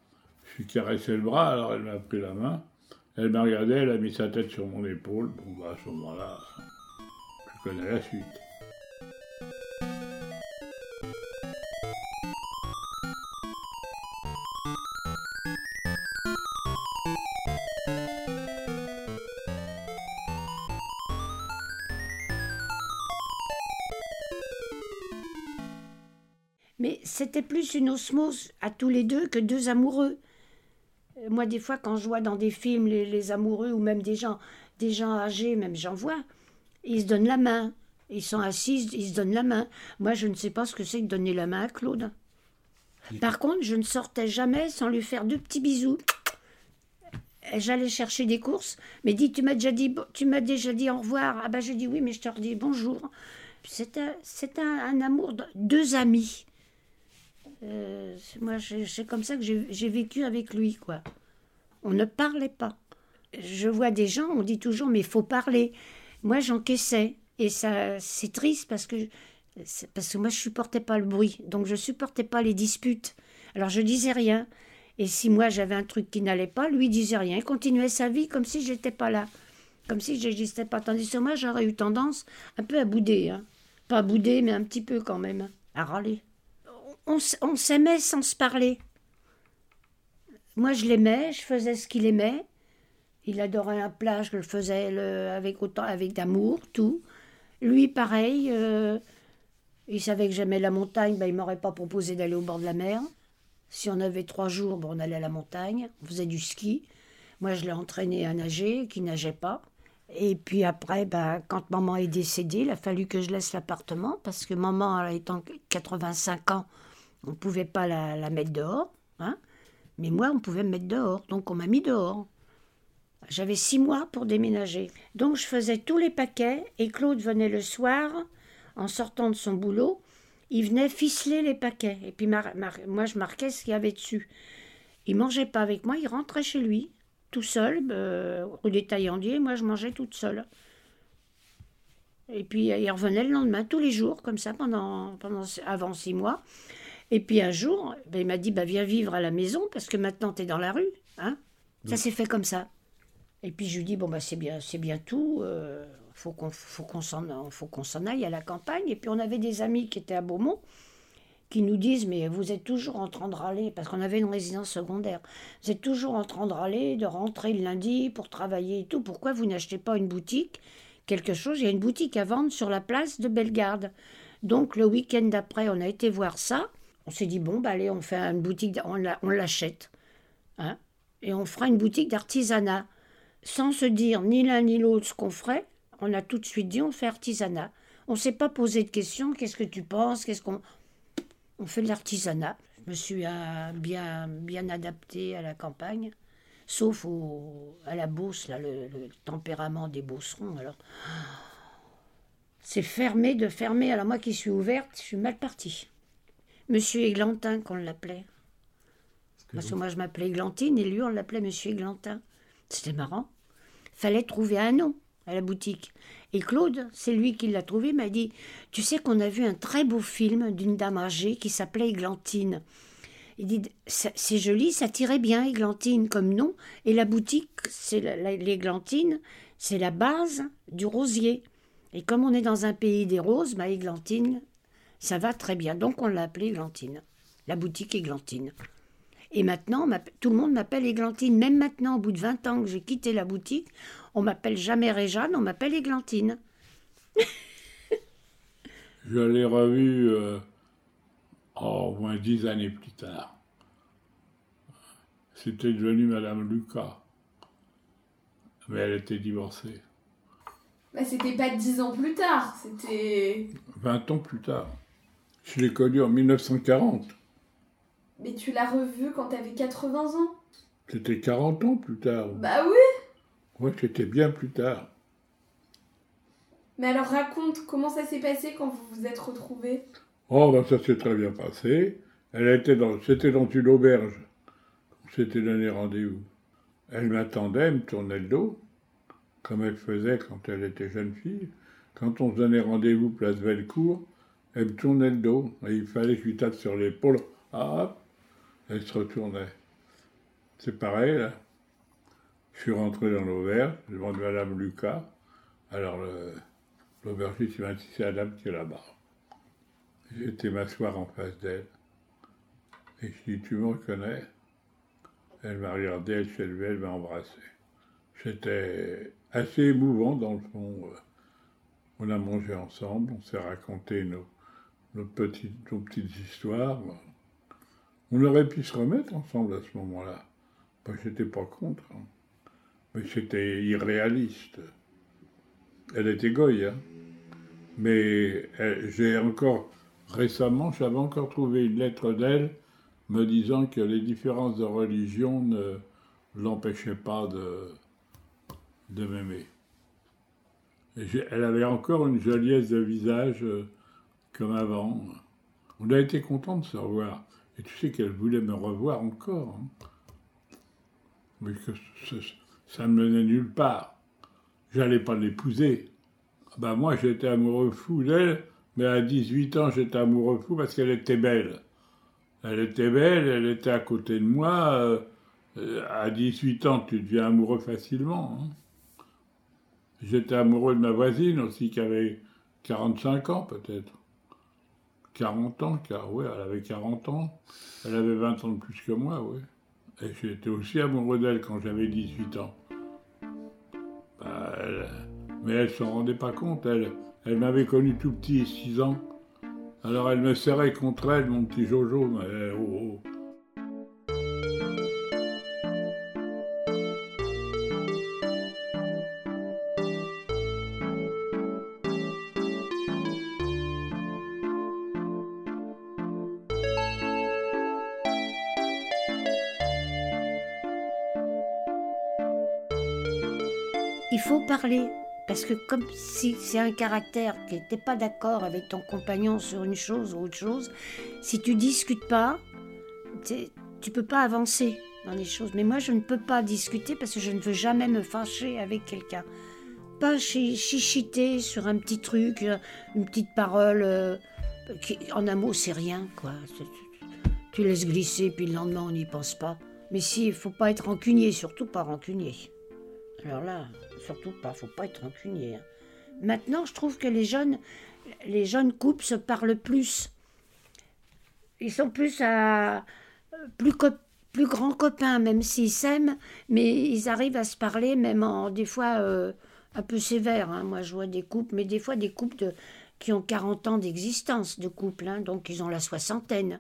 Je lui caressais le bras, alors elle m'a pris la main. Elle m'a regardé, elle a mis sa tête sur mon épaule. Bon, bah, à ce moment-là, je connais la suite. C'était plus une osmose à tous les deux que deux amoureux. Euh, Moi, des fois, quand je vois dans des films les, les amoureux ou même des gens, des gens âgés, même j'en vois, ils se donnent la main. Ils sont assis, ils se donnent la main. Moi, je ne sais pas ce que c'est que donner la main à Claude. Par contre, je ne sortais jamais sans lui faire deux petits bisous. Et J'allais chercher des courses, mais dit tu m'as déjà dit tu m'as déjà dit au revoir. Ah ben je dis oui, mais je te redis bonjour. C'était c'était un, un amour de deux amis. Euh, c'est- moi, c'est comme ça que j'ai vécu avec lui, quoi. On ne parlait pas. Je vois des gens, on dit toujours, mais faut parler. Moi, j'encaissais. Et ça, c'est triste parce que, parce que moi, je supportais pas le bruit. Donc, je supportais pas les disputes. Alors, je disais rien. Et si moi, j'avais un truc qui n'allait pas, lui disait rien. Il continuait sa vie comme si j'étais pas là. Comme si j'existais pas. Tandis que moi, j'aurais eu tendance un peu à bouder. hein. Pas à bouder, mais un petit peu quand même. À râler on, s'aimait sans se parler. Moi, je l'aimais, je faisais ce qu'il aimait. Il adorait un plat, je le faisais avec autant, avec d'amour, tout. Lui, pareil. euh, il savait que j'aimais la montagne, ben, il m'aurait pas proposé d'aller au bord de la mer. Si on avait trois jours, ben, on allait à la montagne, on faisait du ski. Moi, je l'ai entraîné à nager, qui nageait pas. Et puis après, ben, quand maman est décédée, il a fallu que je laisse l'appartement parce que maman, étant 85 ans, on ne pouvait pas la, mettre dehors. Hein Mais moi, on pouvait me mettre dehors. Donc, on m'a mis dehors. J'avais six mois pour déménager. Donc, je faisais tous les paquets et Claude venait le soir, en sortant de son boulot, il venait ficeler les paquets. Et puis, moi, je marquais ce qu'il y avait dessus. Il mangeait pas avec moi, il rentrait chez lui, tout seul, euh, rue des Taillandiers. Moi, je mangeais toute seule. Et puis, il revenait le lendemain, tous les jours, comme ça, pendant avant six mois. Et puis un jour, ben, il m'a dit bah, Viens vivre à la maison parce que maintenant tu es dans la rue. Hein ça s'est fait comme ça. Et puis je lui dis Bon, bah, c'est bien, c'est bien tout. euh, faut qu'on faut qu'on s'en faut qu'on s'en aille à la campagne. Et puis on avait des amis qui étaient à Beaumont qui nous disent Mais vous êtes toujours en train de râler, parce qu'on avait une résidence secondaire. Vous êtes toujours en train de râler, de rentrer le lundi pour travailler et tout. Pourquoi vous n'achetez pas une boutique Quelque chose, il y a une boutique à vendre sur la place de Bellegarde. Donc le week-end d'après, on a été voir ça. On s'est dit, bon, bah, allez, on fait une boutique, on la- on l'achète. Hein, et on fera une boutique d'artisanat. Sans se dire ni l'un ni l'autre ce qu'on ferait, on a tout de suite dit, on fait artisanat. On ne s'est pas posé de questions, qu'est-ce que tu penses, qu'est-ce qu'on... On fait de l'artisanat. Je me suis euh, bien, bien adaptée à la campagne, sauf au, à la Beauce, là, le, le tempérament des Beaucerons. Alors, c'est fermé de fermer. Alors moi qui suis ouverte, je suis mal partie. Monsieur Églantin qu'on l'appelait. Parce que moi, je m'appelais Églantine et lui, on l'appelait Monsieur Églantin. C'était marrant. Fallait trouver un nom à la boutique. Et Claude, c'est lui qui l'a trouvé, m'a dit Tu sais qu'on a vu un très beau film d'une dame âgée qui s'appelait Églantine. Il dit C'est joli, ça tirait bien, Églantine, comme nom. Et la boutique, c'est l'Églantine, c'est la base du rosier. Et comme on est dans un pays des roses, bah, Églantine, ça va très bien. Donc on l'a appelée Églantine. La boutique Églantine. Et maintenant, tout le monde m'appelle Églantine. Même maintenant, au bout de 20 ans que j'ai quitté la boutique, on m'appelle jamais Réjeanne, on m'appelle Églantine. <laughs> Je l'ai revue euh, au moins dix années plus tard. C'était devenu Madame Lucas. Mais elle était divorcée. Bah, c'était pas dix ans plus tard, c'était. 20 ans plus tard. Je l'ai connue en 1940. Mais tu l'as revu quand t'avais 80 ans C'était 40 ans plus tard. Bah oui Oui, c'était bien plus tard. Mais alors raconte, comment ça s'est passé quand vous vous êtes retrouvés? Oh, ben ça s'est très bien passé. Elle était dans, c'était dans une auberge. On s'était donné rendez-vous. Elle m'attendait, elle me tournait le dos, comme elle faisait quand elle était jeune fille. Quand on se donnait rendez-vous place Bellecour, elle me tournait le dos. Et il fallait que je lui tape sur l'épaule. Ah, elle se retournait. C'est pareil, là. Je suis rentré dans l'auberge, devant Madame Lucas. Alors, l'aubergiste m'a dit c'est la dame qui est là-bas. Été m'asseoir en face d'elle. Et je dis Tu me reconnais? Elle m'a regardé, elle s'est levée, elle m'a embrassé. C'était assez émouvant, dans le fond. On a mangé ensemble, on s'est raconté nos, nos, petites, nos petites histoires. On aurait pu se remettre ensemble à ce moment-là. Moi, j'étais pas contre. Hein. Mais c'était irréaliste. Elle était goy, hein. Mais j'ai encore, récemment, j'avais encore trouvé une lettre d'elle me disant que les différences de religion ne l'empêchaient pas de, de m'aimer. Elle avait encore une joliesse de visage euh, comme avant. On a été content de se revoir. Et tu sais qu'elle voulait me revoir encore. Hein. Mais que ça ne menait nulle part. J'allais pas l'épouser. Ben moi, j'étais amoureux fou d'elle, mais à 18 ans, j'étais amoureux fou parce qu'elle était belle. Elle était belle, elle était à côté de moi. Euh, à 18 ans, tu deviens amoureux facilement. Hein. J'étais amoureux de ma voisine aussi, qui avait 45 ans peut-être. 40 ans, car oui, elle avait 40 ans. Elle avait 20 ans de plus que moi, oui. Et j'étais aussi amoureux d'elle quand j'avais 18 ans. Bah, mais elle s'en rendait pas compte, elle. Elle m'avait connu tout petit, 6 ans. Alors elle me serrait contre elle, mon petit Jojo. Mais, oh, oh. Parler. Parce que comme si c'est un caractère qui n'était pas d'accord avec ton compagnon sur une chose ou autre chose, si tu discutes pas, tu peux pas avancer dans les choses. Mais moi, je ne peux pas discuter parce que je ne veux jamais me fâcher avec quelqu'un. Pas chichiter sur un petit truc, une petite parole. Euh, qui, en un mot, c'est rien, quoi. Tu laisses glisser, puis le lendemain, on n'y pense pas. Mais si, il faut pas être rancunier, surtout pas rancunier. Alors là, surtout pas, faut pas être rancunier. Hein. Maintenant, je trouve que les jeunes, les jeunes couples se parlent plus. Ils sont plus à plus, plus grands copains, même s'ils s'aiment, mais ils arrivent à se parler, même en des fois euh, un peu sévères. Hein. Moi, je vois des couples, mais des fois des couples qui ont 40 ans d'existence de couple, hein, donc ils ont la soixantaine.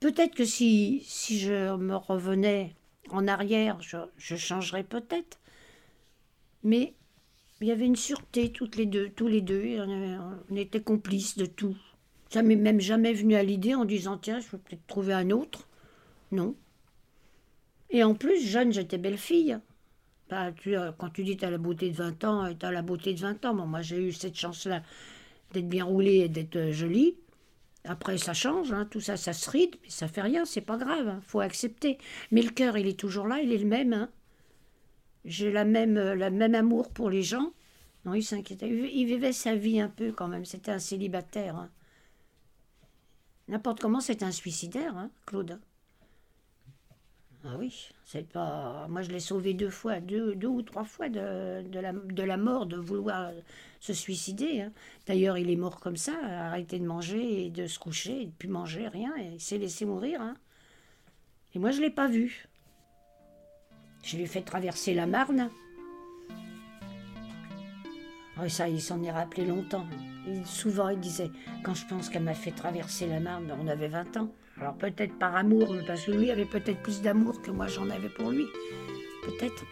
Peut-être que si, si je me revenais en arrière, je, changerais peut-être. Mais il y avait une sûreté toutes les deux, tous les deux, on, était complices de tout. Ça m'est même jamais venu à l'idée en disant tiens, je vais peut-être trouver un autre. Non. Et en plus, jeune, j'étais belle fille. Bah, tu, quand tu dis tu as la beauté de 20 ans, tu as la beauté de 20 ans. moi, j'ai eu cette chance-là d'être bien roulée et d'être jolie. Après, ça change, hein, tout ça, ça se ride, mais ça fait rien, c'est pas grave, hein, faut accepter. Mais le cœur, il est toujours là, il est le même. Hein. J'ai la même, euh, la même amour pour les gens. Non, il s'inquiétait. Il vivait sa vie un peu quand même. C'était un célibataire. hein. N'importe comment, c'est un suicidaire, hein, Claude. Ah oui, c'est pas. Moi, je l'ai sauvé deux fois, deux, deux ou trois fois de, de la, de la mort, de vouloir se suicider. hein. D'ailleurs, il est mort comme ça, arrêté de manger et de se coucher, et de plus manger, rien, et il s'est laissé mourir. hein. Et moi, je l'ai pas vu. Je lui ai fait traverser la Marne. Oui, ça, il s'en est rappelé longtemps. Souvent, il disait, quand je pense qu'elle m'a fait traverser la Marne, on avait 20 ans. Alors peut-être par amour, parce que lui avait peut-être plus d'amour que moi j'en avais pour lui. Peut-être.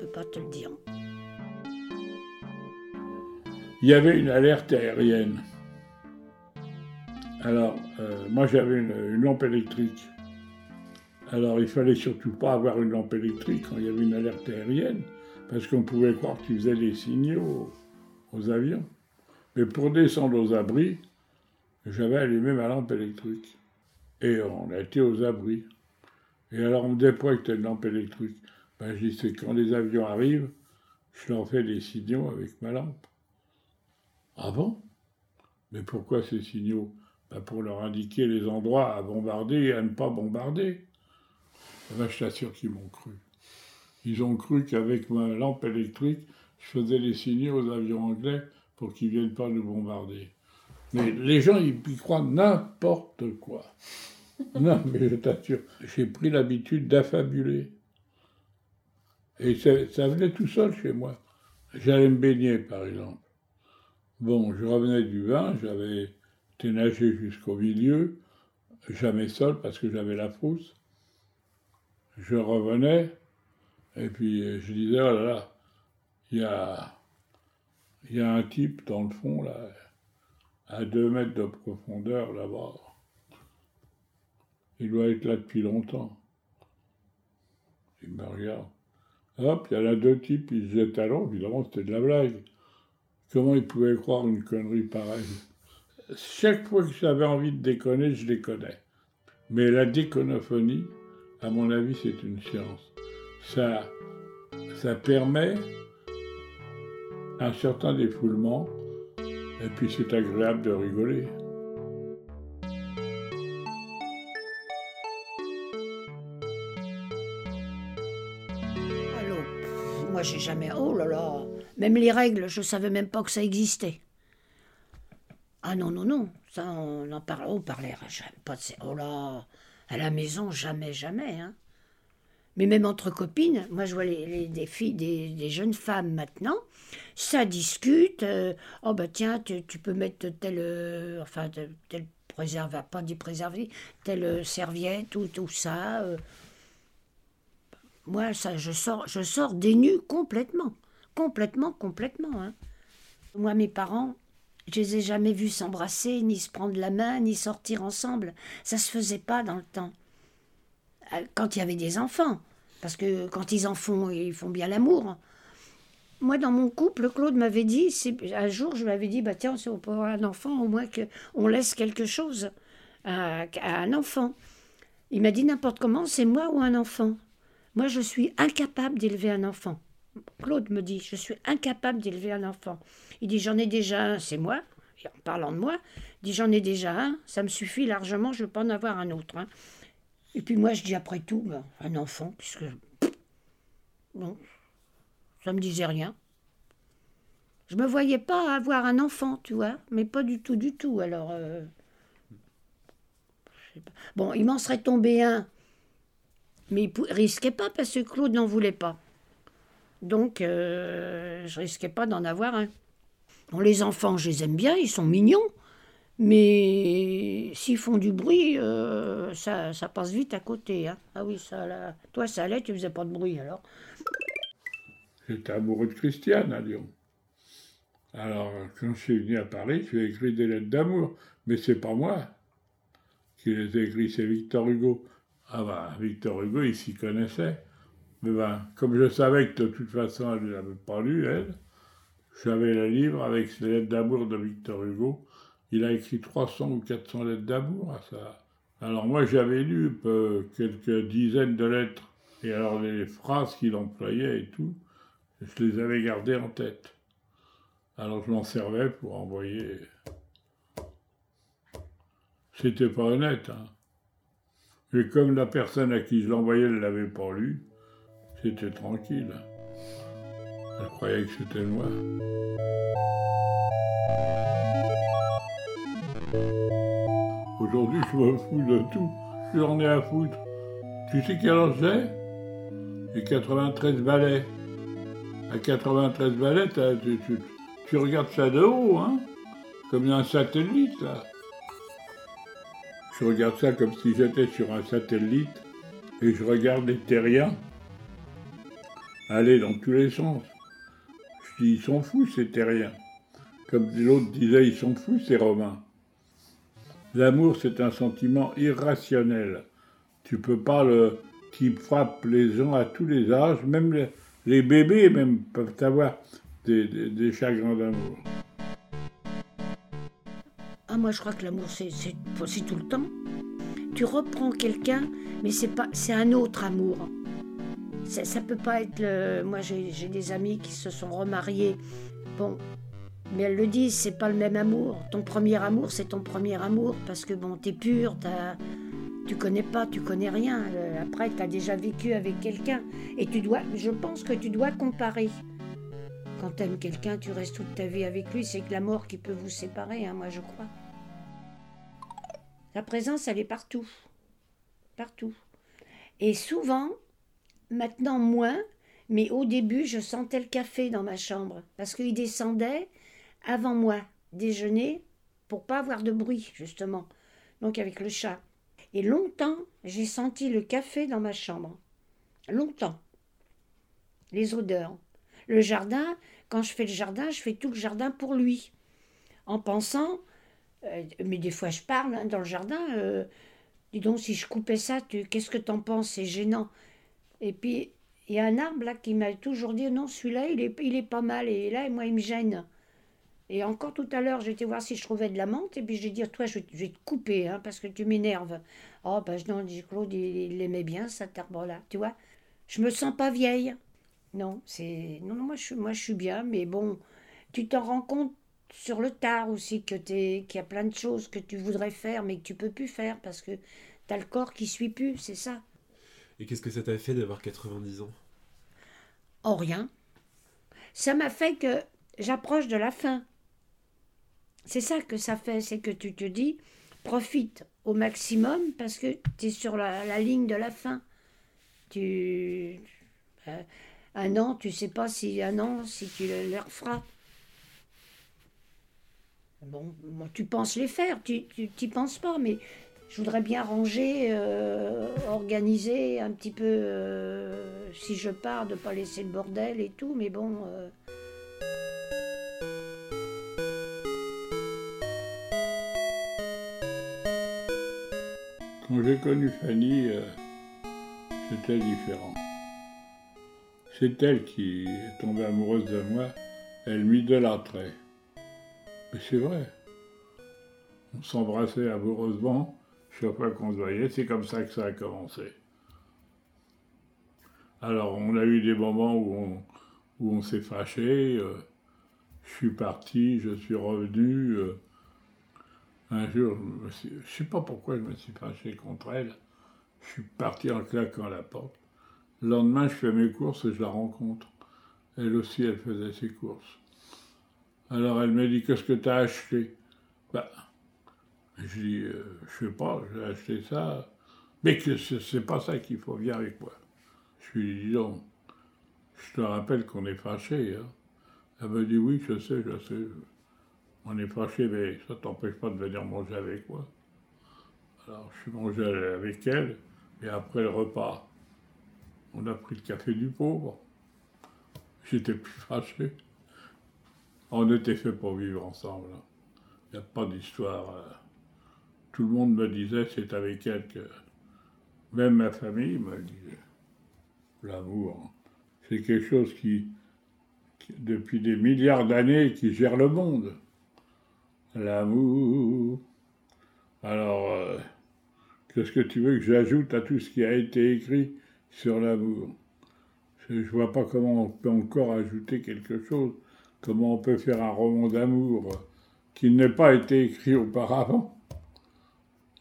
Je peux pas te le dire. Il y avait une alerte aérienne. Alors, euh, moi j'avais une, lampe électrique. Alors, il fallait surtout pas avoir une lampe électrique quand il y avait une alerte aérienne, parce qu'on pouvait croire qu'ils faisaient des signaux aux, aux avions. Mais pour descendre aux abris, j'avais allumé ma lampe électrique. Et on été aux abris. Et alors, on me disait pourquoi une lampe électrique ben, Je dis, quand les avions arrivent, je leur fais des signaux avec ma lampe. Ah bon? Mais pourquoi ces signaux? Ben, Pour leur indiquer les endroits à bombarder et à ne pas bombarder. Eh ben, je t'assure qu'ils m'ont cru. Ils ont cru qu'avec ma lampe électrique, je faisais des signaux aux avions anglais pour qu'ils ne viennent pas nous bombarder. Mais les gens, ils, ils croient n'importe quoi. <laughs> Non, mais je t'assure, j'ai pris l'habitude d'affabuler. Et ça, ça venait tout seul chez moi. J'allais me baigner, par exemple. Bon, je revenais du bain, j'avais été nager jusqu'au milieu, jamais seul parce que j'avais la frousse. Je revenais, et puis euh, je disais, oh là là, il y a, il y a un type dans le fond, là, à deux mètres de profondeur, là-bas. Il doit être là depuis longtemps. Il me regarde. Hop, il y en a deux types, ils se l'eau, évidemment, c'était de la blague. Comment ils pouvaient croire une connerie pareille? Chaque fois que j'avais envie de déconner, je déconnais. Mais la déconophonie, à mon avis, c'est une science. Ça, ça permet un certain défoulement, et puis c'est agréable de rigoler. Alors, moi, j'ai jamais. Oh là là Même les règles, je savais même pas que ça existait. Ah non, non, non. Ça, on en parle. Parlait jamais pas de. Oh là À la maison, jamais, jamais. Hein. Mais même entre copines, moi, je vois les, des filles, des, jeunes femmes maintenant, ça discute. euh, oh bah tiens, tu, peux mettre tel. euh, enfin, tel, préservatif, pas des préservatifs, telle euh, serviette ou tout ça. moi, ça, je sors, je sors des complètement. Complètement, complètement. hein. Moi, mes parents, je les ai jamais vus s'embrasser, ni se prendre la main, ni sortir ensemble. Ça se faisait pas dans le temps. Euh, Quand il y avait des enfants. Parce que quand ils en font, ils font bien l'amour. Moi, dans mon couple, Claude m'avait dit, un jour, je lui avais dit, bah tiens, si on peut avoir un enfant, au moins qu'on laisse quelque chose à, un enfant. Il m'a dit n'importe comment, c'est moi ou un enfant. Moi, je suis incapable d'élever un enfant. Claude me dit, je suis incapable d'élever un enfant. Il dit, j'en ai déjà un, c'est moi. En parlant de moi, il dit, j'en ai déjà un, ça me suffit largement, je ne veux pas en avoir un autre. hein. Et puis moi, je dis, après tout, ben, un enfant, puisque... Bon, ça me disait rien. Je me voyais pas avoir un enfant, tu vois, mais pas du tout, du tout. Alors, euh, bon, il m'en serait tombé un, mais il risquait pas parce que Claude n'en voulait pas. Donc, euh, je risquais pas d'en avoir un. Les enfants, je les aime bien, ils sont mignons, mais s'ils font du bruit, euh, ça, ça passe vite à côté. hein. Ah oui, ça. Toi, ça allait, tu faisais pas de bruit alors. J'étais amoureux de Christiane à Lyon. Alors, quand je suis venu à Paris, j'ai écrit des lettres d'amour. Mais c'est pas moi qui les ai écrites, c'est Victor Hugo. Ah ben, Victor Hugo, il s'y connaissait. Mais ben, comme je savais que de toute façon, elle ne l'avait pas lu, elle, j'avais le livre avec les lettres d'amour de Victor Hugo. Il a écrit 300 ou 400 lettres d'amour à ça. Alors moi j'avais lu quelques dizaines de lettres, et alors les phrases qu'il employait et tout, je les avais gardées en tête. Alors je m'en servais pour envoyer. C'était pas honnête, hein. Mais comme la personne à qui je l'envoyais ne l'avait pas lu, c'était tranquille. Elle croyait que c'était moi. Aujourd'hui, je me fous de tout. J'en ai à foutre. Tu sais quel âge j'ai? J'ai 93 balais. À 93 balais, tu, regardes ça de haut, hein? Comme un satellite, là. Je regarde ça comme si j'étais sur un satellite et je regarde les terriens aller dans tous les sens. Je dis, ils sont fous, ces terriens. Comme l'autre disait, ils sont fous, ces Romains. L'amour, c'est un sentiment irrationnel. Tu peux pas le. qui frappe les gens à tous les âges, même les, bébés même peuvent avoir des, chagrins d'amour. Ah, moi, je crois que l'amour, c'est, tout le temps. Tu reprends quelqu'un, mais c'est pas, c'est un autre amour. Ça, peut pas être. Moi, j'ai, des amis qui se sont remariés. Bon, mais elles le disent, c'est pas le même amour. Ton premier amour, c'est ton premier amour parce que bon, t'es pur, t'as, tu connais pas, tu connais rien. Après, tu as déjà vécu avec quelqu'un et tu dois, je pense que tu dois comparer. Quand tu aimes quelqu'un, tu restes toute ta vie avec lui. C'est que la mort qui peut vous séparer, hein, moi je crois. La présence, elle est partout, partout. Et souvent, maintenant moins, mais au début, je sentais le café dans ma chambre parce qu'il descendait avant moi déjeuner pour pas avoir de bruit, justement. Donc avec le chat. Et longtemps, j'ai senti le café dans ma chambre. Longtemps. Les odeurs. Le jardin, quand je fais le jardin, je fais tout le jardin pour lui. En pensant, euh, mais des fois je parle hein, dans le jardin, euh, dis donc si je coupais ça, qu'est-ce que t'en penses? C'est gênant. Et puis, il y a un arbre là qui m'a toujours dit, non, celui-là, il est, il est pas mal. Et là, moi, il me gêne. Et encore tout à l'heure, j'étais voir si je trouvais de la menthe, et puis je vais dire, toi, je, vais te couper, hein, parce que tu m'énerves. Oh, ben non, dit Claude, il, aimait bien cet arbre-là, tu vois. Je me sens pas vieille. Non, c'est. Non, non, moi je, moi je suis bien, mais bon, tu t'en rends compte sur le tard aussi que qu'il y a plein de choses que tu voudrais faire, mais que tu peux plus faire, parce que tu as le corps qui suit plus, c'est ça. Et qu'est-ce que ça t'a fait d'avoir 90 ans? Oh, rien. Ça m'a fait que j'approche de la fin. C'est ça que ça fait, c'est que tu te dis, profite au maximum parce que tu es sur la, ligne de la fin. Tu, euh, un an, tu sais pas si un an, si tu le, referas. Bon, tu penses les faire, tu n'y penses pas, mais je voudrais bien ranger, euh, organiser un petit peu, euh, si je pars, de pas laisser le bordel et tout, mais bon. Quand j'ai connu Fanny, euh, c'était différent. C'est elle qui est tombée amoureuse de moi. Elle m'idolâtrait. Mais c'est vrai. On s'embrassait amoureusement chaque fois qu'on se voyait. C'est comme ça que ça a commencé. Alors, on a eu des moments où on, où on s'est fâché. Euh, je suis parti, je suis revenu. Euh, un jour, je ne sais pas pourquoi je me suis fâché contre elle. Je suis parti en claquant la porte. Le lendemain, je fais mes courses et je la rencontre. Elle aussi, elle faisait ses courses. Alors elle me dit Qu'est-ce que tu as acheté? Bah, Je dis euh, Je sais pas, j'ai acheté ça. Mais que c'est pas ça qu'il faut, viens avec moi. Je lui dis donc, je te rappelle qu'on est fâché. Hein. Elle me dit Oui, je sais, je sais. On est fâché, mais ça t'empêche pas de venir manger avec moi. Alors je suis mangé avec elle, et après le repas, on a pris le café du pauvre. J'étais plus <laughs> fâché. On était fait pour vivre ensemble. Il n'y a pas d'histoire. Euh. Tout le monde me disait c'est avec elle que. Même ma famille me disait. L'amour, c'est quelque chose qui, depuis des milliards d'années, qui gère le monde. L'amour. Alors, euh, qu'est-ce que tu veux que j'ajoute à tout ce qui a été écrit sur l'amour? Je ne vois pas comment on peut encore ajouter quelque chose. Comment on peut faire un roman d'amour qui n'ait pas été écrit auparavant?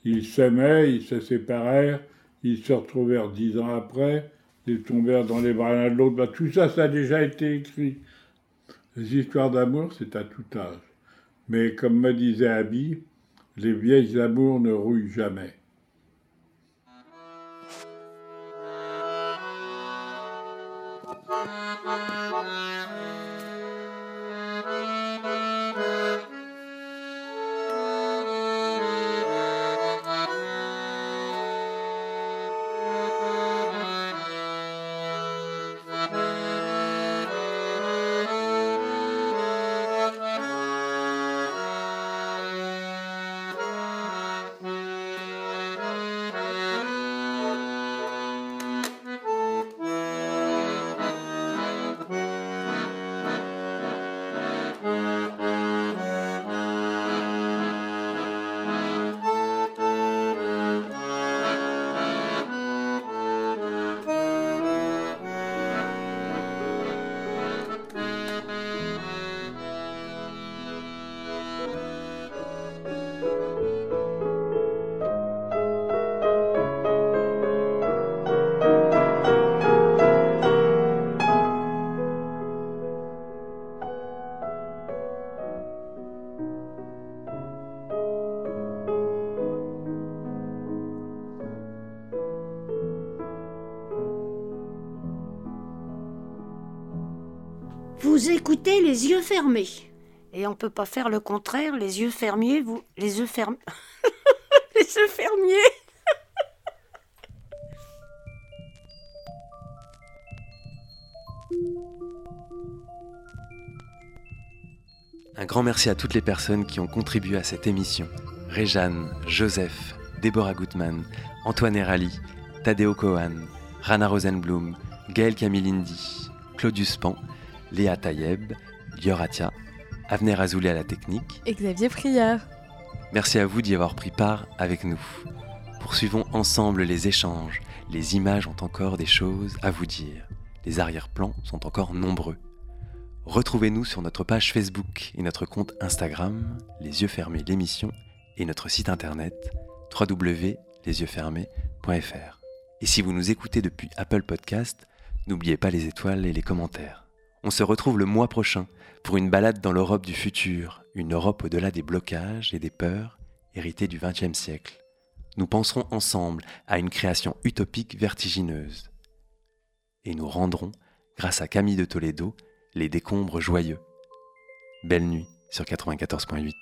Ils s'aimaient, ils se séparèrent, ils se retrouvèrent dix ans après, ils tombèrent dans les bras l'un de l'autre. Bah, tout ça, ça a déjà été écrit. Les histoires d'amour, c'est à tout âge. Mais comme me disait Abby, les vieilles amours ne rouillent jamais. Vous écoutez les yeux fermés. Et on peut pas faire le contraire, les yeux fermiers, vous. Les yeux fermés. <laughs> les yeux fermiers Un grand merci à toutes les personnes qui ont contribué à cette émission. Réjeanne, Joseph, Déborah Gutmann, Antoine Erali, Tadeo Cohen, Rana Rosenblum, Gaël Camilindi, Claudius Pan, Léa Tayeb, Lioratia, Avner Azoulay à la technique. Et Xavier Prieur. Merci à vous d'y avoir pris part avec nous. Poursuivons ensemble les échanges. Les images ont encore des choses à vous dire. Les arrière-plans sont encore nombreux. Retrouvez-nous sur notre page Facebook et notre compte Instagram, Les Yeux Fermés l'émission, et notre site internet www.lesyeuxfermés.fr. Et si vous nous écoutez depuis Apple Podcast, n'oubliez pas les étoiles et les commentaires. On se retrouve le mois prochain pour une balade dans l'Europe du futur, une Europe au-delà des blocages et des peurs héritées du XXe siècle. Nous penserons ensemble à une création utopique vertigineuse. Et nous rendrons, grâce à Camille de Toledo, les décombres joyeux. Belle nuit sur 94.8.